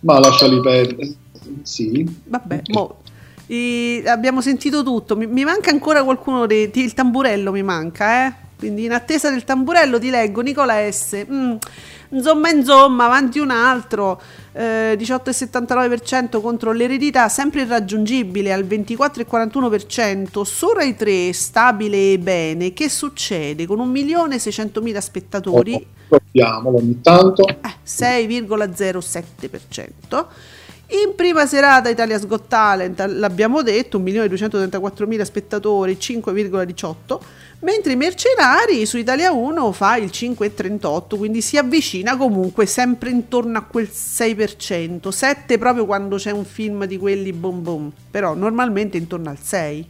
Ma lasciali perdere. Sì. Vabbè, mo, e abbiamo sentito tutto. Mi, mi manca ancora qualcuno dei, il tamburello mi manca, eh? Quindi in attesa del tamburello ti leggo Nicola S. Mm, insomma, insomma, avanti un altro. Eh, 18,79% contro l'eredità, sempre irraggiungibile al 24,41%. Su Rai 3, stabile e bene. Che succede? Con 1.600.000 spettatori. Proviamolo ogni tanto. Eh, 6,07%. In prima serata Italia's Got Talent, l'abbiamo detto, 1.234.000 spettatori, 5,18 mentre i mercenari su Italia 1 fa il 5,38 quindi si avvicina comunque sempre intorno a quel 6% 7 proprio quando c'è un film di quelli boom boom però normalmente intorno al 6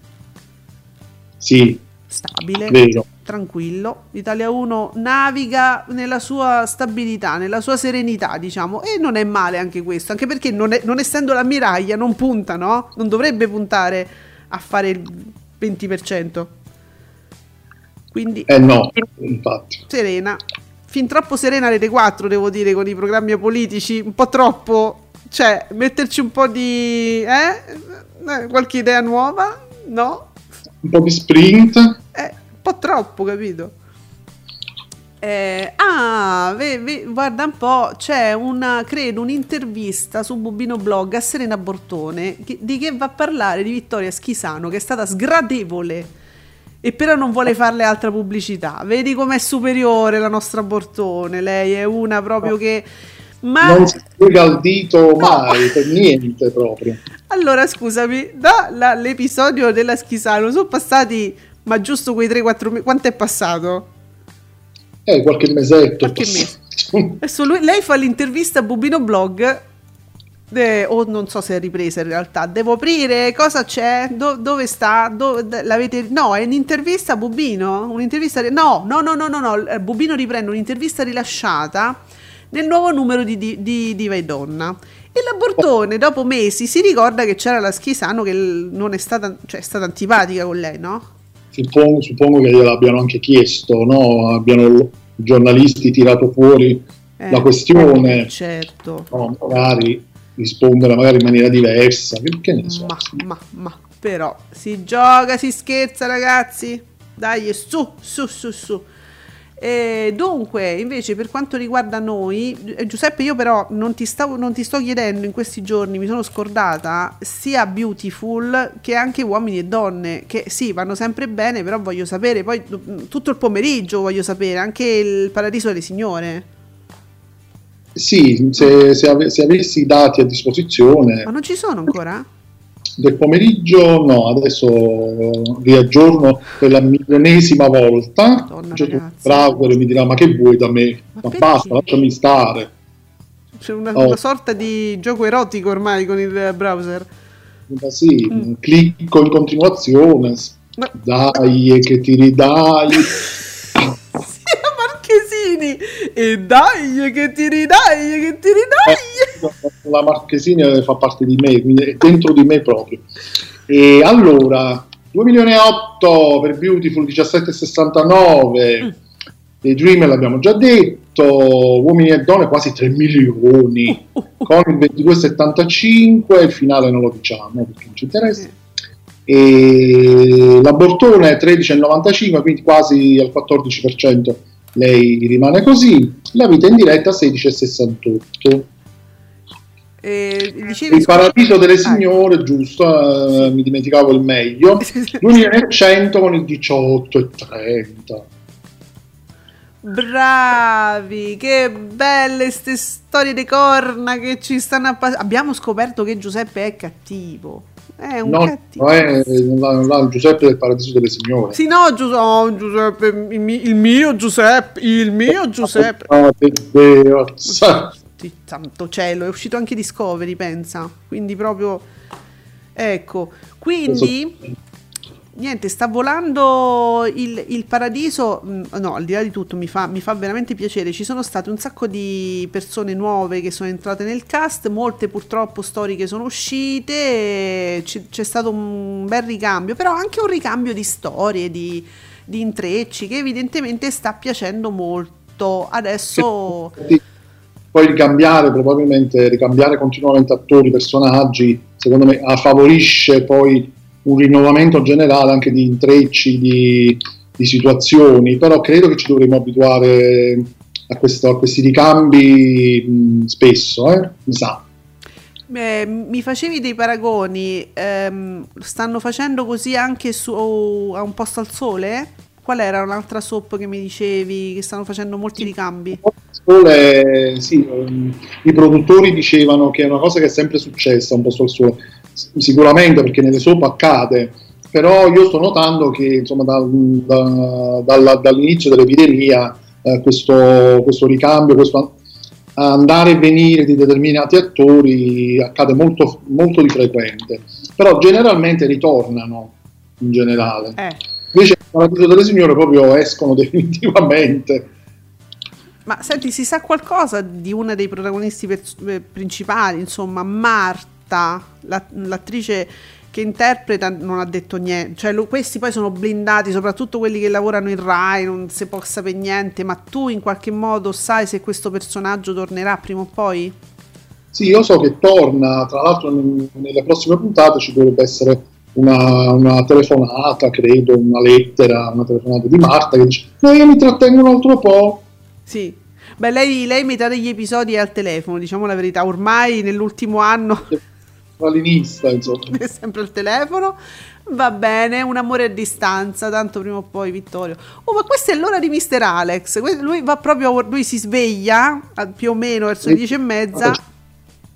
sì. Stabile. Vero. Tranquillo Italia 1 naviga nella sua stabilità nella sua serenità diciamo e non è male anche questo anche perché non, è, non essendo l'ammiraglia non punta no? non dovrebbe puntare a fare il 20% quindi, eh no, infatti. Serena. Fin troppo serena Rete 4, devo dire, con i programmi politici, un po' troppo. Cioè, metterci un po' di... Eh? eh qualche idea nuova? No? Un po' di sprint? Un po' troppo, capito? Eh, ah, ve, ve, guarda un po', c'è una, credo, un'intervista su Bubino Blog a Serena Bortone che, di che va a parlare di Vittoria Schisano, che è stata sgradevole e però non vuole farle altra pubblicità. Vedi com'è superiore la nostra Bortone, lei è una proprio che... Ma... Non si spiega il dito mai, no. per niente proprio. Allora, scusami, dall'episodio della Schisano sono passati, ma giusto quei 3-4 mesi, quanto è passato? Eh, qualche mesetto. Qualche mese. Adesso lui, lei fa l'intervista a Bubino Blog De, o non so se è ripresa in realtà. Devo aprire? Cosa c'è? Do, dove sta? Dove, l'avete, no, è un'intervista a Bubino? Un'intervista, no, no, no, no, no, no. Eh, Bubino riprende un'intervista rilasciata nel nuovo numero di, di, di Diva e Donna. E la Bortone, dopo mesi, si ricorda che c'era la Schisano che non è stata, cioè, è stata antipatica con lei, no? Suppongo, suppongo che gliel'abbiano anche chiesto, no? Abbiano giornalisti tirato fuori eh, la questione. Certo. No, magari rispondere magari in maniera diversa, che ne so. Ma, ma, ma. Però si gioca, si scherza, ragazzi. Dai, su, su, su, su. E dunque, invece, per quanto riguarda noi, eh, Giuseppe, io però non ti, stavo, non ti sto chiedendo in questi giorni, mi sono scordata, sia Beautiful che anche uomini e donne, che sì, vanno sempre bene, però voglio sapere, poi tutto il pomeriggio voglio sapere, anche il Paradiso delle Signore. Sì, se, se, ave, se avessi i dati a disposizione. Ma non ci sono ancora? Del pomeriggio no, adesso vi aggiorno per la milionesima volta. Un browser e mi dirà ma che vuoi da me? Ma, ma basta lasciami stare. C'è una, oh. una, sorta di gioco erotico ormai con il browser. Ma sì, mm. clicco in continuazione. Ma... dai che ti ridai. Marchesini. E dai che ti ridai che ti ridai la Marchesini fa parte di me quindi è dentro di me proprio e allora 2 milioni e 8 per Beautiful 17,69 mm. dei Dreamer l'abbiamo già detto uomini e donne quasi 3 milioni uh, uh, uh. con il 22,75 il finale non lo diciamo perché non ci interessa e l'abortone 13,95 quindi quasi al 14% lei rimane così, la vita in diretta 16,68. Eh, dicevi, il paradiso delle signore, ah, giusto, eh, sì. mi dimenticavo il meglio, 2100 con il 18,30. Bravi, che belle queste storie di corna che ci stanno a passare. Abbiamo scoperto che Giuseppe è cattivo. È un no, cattivo. È, non la, Giuseppe del Paradiso delle Signore. Sì, no, Giuseppe, oh, Giuseppe il, mio, il, mio Giuseppe, il mio Giuseppe. Oh, Dio. Santo cielo, è uscito anche Discovery, pensa. Quindi proprio... Ecco, quindi niente, sta volando il, il, paradiso. Mm, no, al di là di tutto, mi fa, mi fa, veramente piacere. Ci sono state un sacco di persone nuove che sono entrate nel cast, molte purtroppo storiche sono uscite. C- c'è stato un bel ricambio, però anche un ricambio di storie, di, di intrecci che evidentemente sta piacendo molto. Adesso. Poi ricambiare, probabilmente ricambiare continuamente attori, personaggi, secondo me favorisce poi un rinnovamento generale anche di intrecci, di, di situazioni, però credo che ci dovremmo abituare a, questo, a questi ricambi mh, spesso, eh? mi sa. Eh, mi facevi dei paragoni, ehm, stanno facendo così anche su, a un posto al sole? Qual era un'altra soap che mi dicevi che stanno facendo molti ricambi? Sole, sì, um, i produttori dicevano che è una cosa che è sempre successa un posto al sole sicuramente perché nelle soap accade, però io sto notando che insomma, da, da, dalla, dall'inizio dell'epidemia eh, questo, questo, ricambio, questo andare e venire di determinati attori accade molto, molto di frequente, però generalmente ritornano in generale. Eh. Invece il Paradiso delle Signore proprio escono definitivamente. Ma senti, si sa qualcosa di una dei protagonisti pers- eh, principali, insomma, Marta? Marta, la, l'attrice che interpreta, non ha detto niente. Cioè, lo, questi poi sono blindati, soprattutto quelli che lavorano in Rai, non si può sapere niente. Ma tu in qualche modo sai se questo personaggio tornerà prima o poi? Sì, io so che torna, tra l'altro nelle prossime puntate ci dovrebbe essere una, una, telefonata, credo, una lettera, una telefonata di Marta che dice no, io mi trattengo un altro po'. Sì, beh lei, lei metà degli episodi è al telefono, diciamo la verità, ormai nell'ultimo anno stalinista, insomma. È sempre al telefono. Va bene, un amore a distanza, tanto prima o poi Vittorio. Oh, ma questa è l'ora di Mister Alex. Lui va proprio, lui si sveglia più o meno verso le dieci e mezza.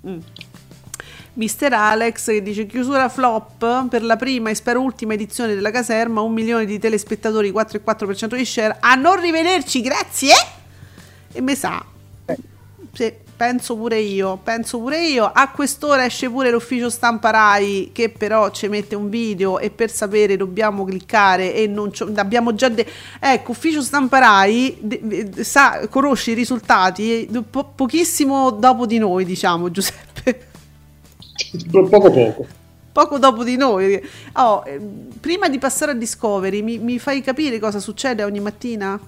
Mm. Mister Alex che dice chiusura flop per la prima e spero ultima edizione della caserma, un milione di telespettatori, 4,4% di share. A non rivederci, grazie! E me sa. Eh. Sì. Penso pure io, penso pure io. A quest'ora esce pure l'ufficio stampa Rai che però ci mette un video e per sapere dobbiamo cliccare e non abbiamo già detto. Ecco, ufficio stampa Rai de- de- sa, conosce i risultati po- pochissimo dopo di noi, diciamo Giuseppe. Poco poco. Poco dopo di noi. Oh, eh, prima di passare a Discovery, mi, mi fai capire cosa succede ogni mattina?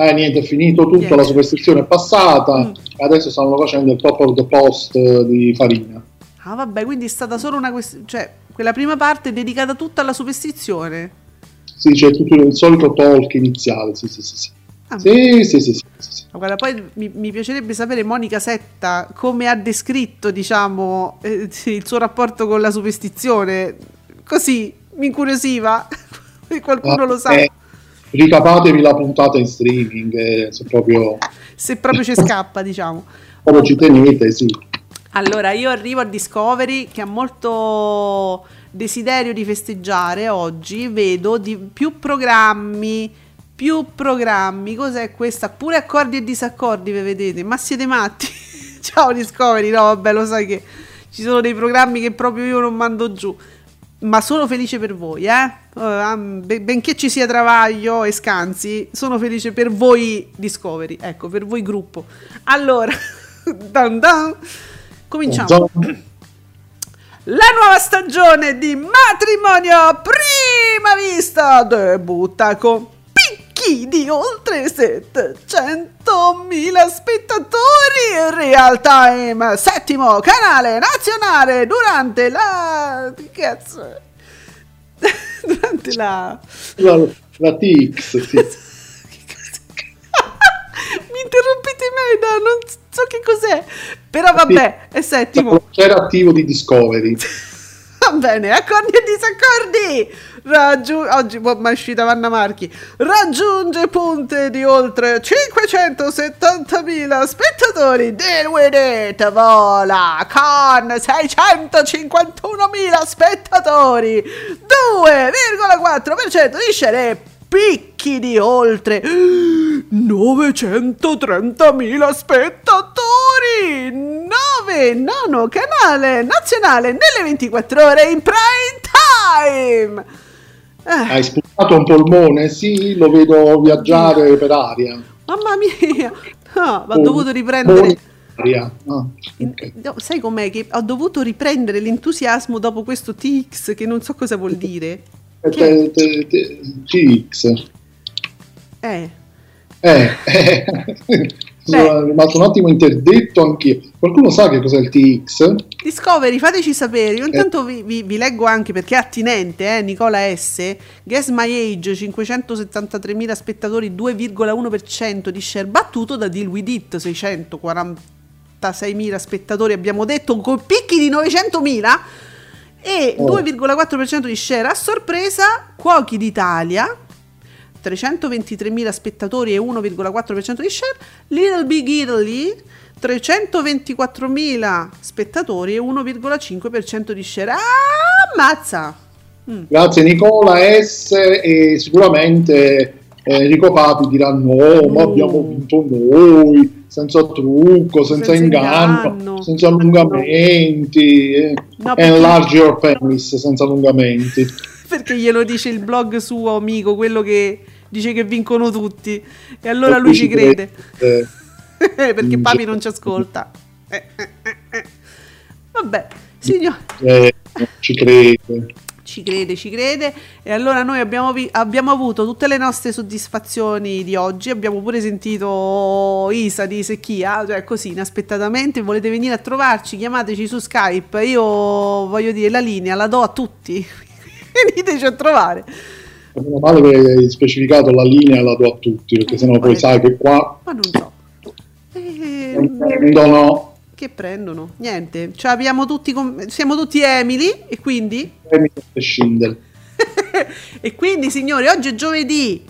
eh niente, è finito tutto, niente. la superstizione è passata, mm. adesso stanno facendo il top of the post di Farina. Ah vabbè, quindi è stata solo una questione, cioè Quella prima parte è dedicata tutta alla superstizione. Sì, c'è tutto il solito talk iniziale, sì, sì, sì. sì. Ah, sì, sì, sì, sì, sì. Guarda, poi mi, mi, piacerebbe sapere Monica Setta come ha descritto, diciamo, eh, il suo rapporto con la superstizione. Così, mi incuriosiva. Qualcuno ah, lo sa. Eh, ricapatevi la puntata in streaming, eh, se proprio... se proprio ci scappa, diciamo. Proprio ci tenete, sì. Allora, io arrivo a Discovery che ha molto desiderio di festeggiare oggi, vedo di più programmi, più programmi, cos'è questa? Pure accordi e disaccordi, ve vedete? Ma siete matti? Ciao Discovery, no vabbè lo sai che ci sono dei programmi che proprio io non mando giù, ma sono felice per voi, eh? Uh, benché ci sia travaglio e scansi, sono felice per voi Discovery, ecco, per voi gruppo. Allora, dan dan. Cominciamo. La nuova stagione di matrimonio prima vista debutta con di oltre 700.000 spettatori in real time. Settimo canale nazionale durante la... cazzo? durante la... La, la TX, sì. Mi interrompete me da non so che cos'è. Però vabbè, è settimo. C'era attivo di Discovery. Va bene, accordi e disaccordi. Raggiu- oggi ma è uscita Vanna Marchi. Raggiunge punte di oltre 570.000 spettatori. With it, vola con 651.000 spettatori. 2,4% di share picchi di oltre 930.000 spettatori! 9! Nono canale nazionale nelle 24 ore in prime time! Eh. Hai sputato un polmone? Sì, lo vedo viaggiare per aria. Mamma mia! No, ho dovuto riprendere... Ah, okay. Sai com'è che ho dovuto riprendere l'entusiasmo dopo questo TX che non so cosa vuol dire. Che... TX. Eh. Eh, eh. sono rimasto un attimo interdetto anch'io. Qualcuno sa che cos'è il TX? Discovery, fateci sapere. Io intanto vi, vi, vi, leggo anche perché è attinente, eh, Nicola S. Guess My Age, 573.000 spettatori, 2,1% di share, battuto da Deal With It, 646.000 spettatori, abbiamo detto, con picchi di 900.000 e oh. 2,4% di share a sorpresa Cuochi d'Italia 323.000 spettatori e 1,4% di share Little Big Italy 324.000 spettatori e 1,5% di share ah, ammazza mm. grazie Nicola S e sicuramente eh, Enrico Papi dirà no ma abbiamo vinto noi senza trucco, senza, senza inganno, inganno, senza allungamenti. Eh. No, enlarge your penis senza allungamenti. perché glielo dice il blog suo amico, quello che dice che vincono tutti. E allora e lui ci crede. crede. perché mm, Papi non ci ascolta. Eh, eh, eh. Vabbè, signor... Eh, ci crede ci crede, ci crede. E allora noi abbiamo, vi- abbiamo, avuto tutte le nostre soddisfazioni di oggi. Abbiamo pure sentito Isa di Secchia, cioè così inaspettatamente. Volete venire a trovarci? Chiamateci su Skype. Io voglio dire, la linea la do a tutti. Veniteci a trovare. Meno male che hai specificato la linea la do a tutti, perché sennò poi sai che qua. Ma non so. Non prendono che prendono? Niente, cioè abbiamo tutti siamo tutti Emily e quindi Emily Schindel. e quindi signori, oggi è giovedì.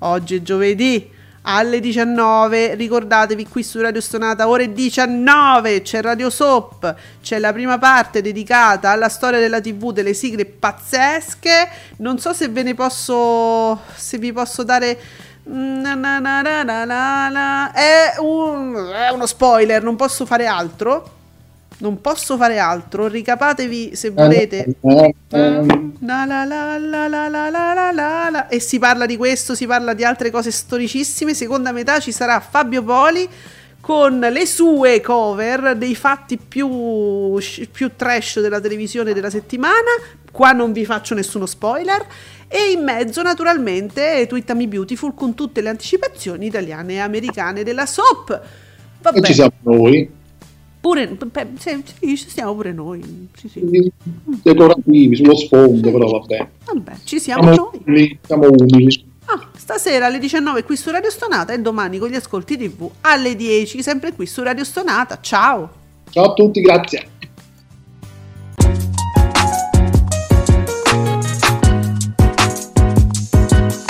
Oggi è giovedì alle 19. Ricordatevi qui su Radio Stonata ore 19 c'è Radio Soap, c'è la prima parte dedicata alla storia della TV, delle sigle pazzesche. Non so se ve ne posso se vi posso dare Na na na è, un, è uno spoiler, non posso fare altro. Non posso fare altro. Ricapatevi se volete. E si parla di questo, si parla di altre cose storicissime. Seconda metà ci sarà Fabio Poli con le sue cover dei fatti più, più trash della televisione della settimana. Qua non vi faccio nessuno spoiler e in mezzo naturalmente Twittami Beautiful con tutte le anticipazioni italiane e americane della soap. Vabbè. E ci siamo noi. Pure, sì, sì, ci stiamo pure noi. Sì, sì. Decorativi sullo sfondo, però vabbè. Vabbè, ci siamo, siamo noi. Siamo umili. Ah, stasera alle 19 qui su Radio Stonata e domani con gli ascolti TV alle 10, sempre qui su Radio Stonata. Ciao. Ciao a tutti, grazie.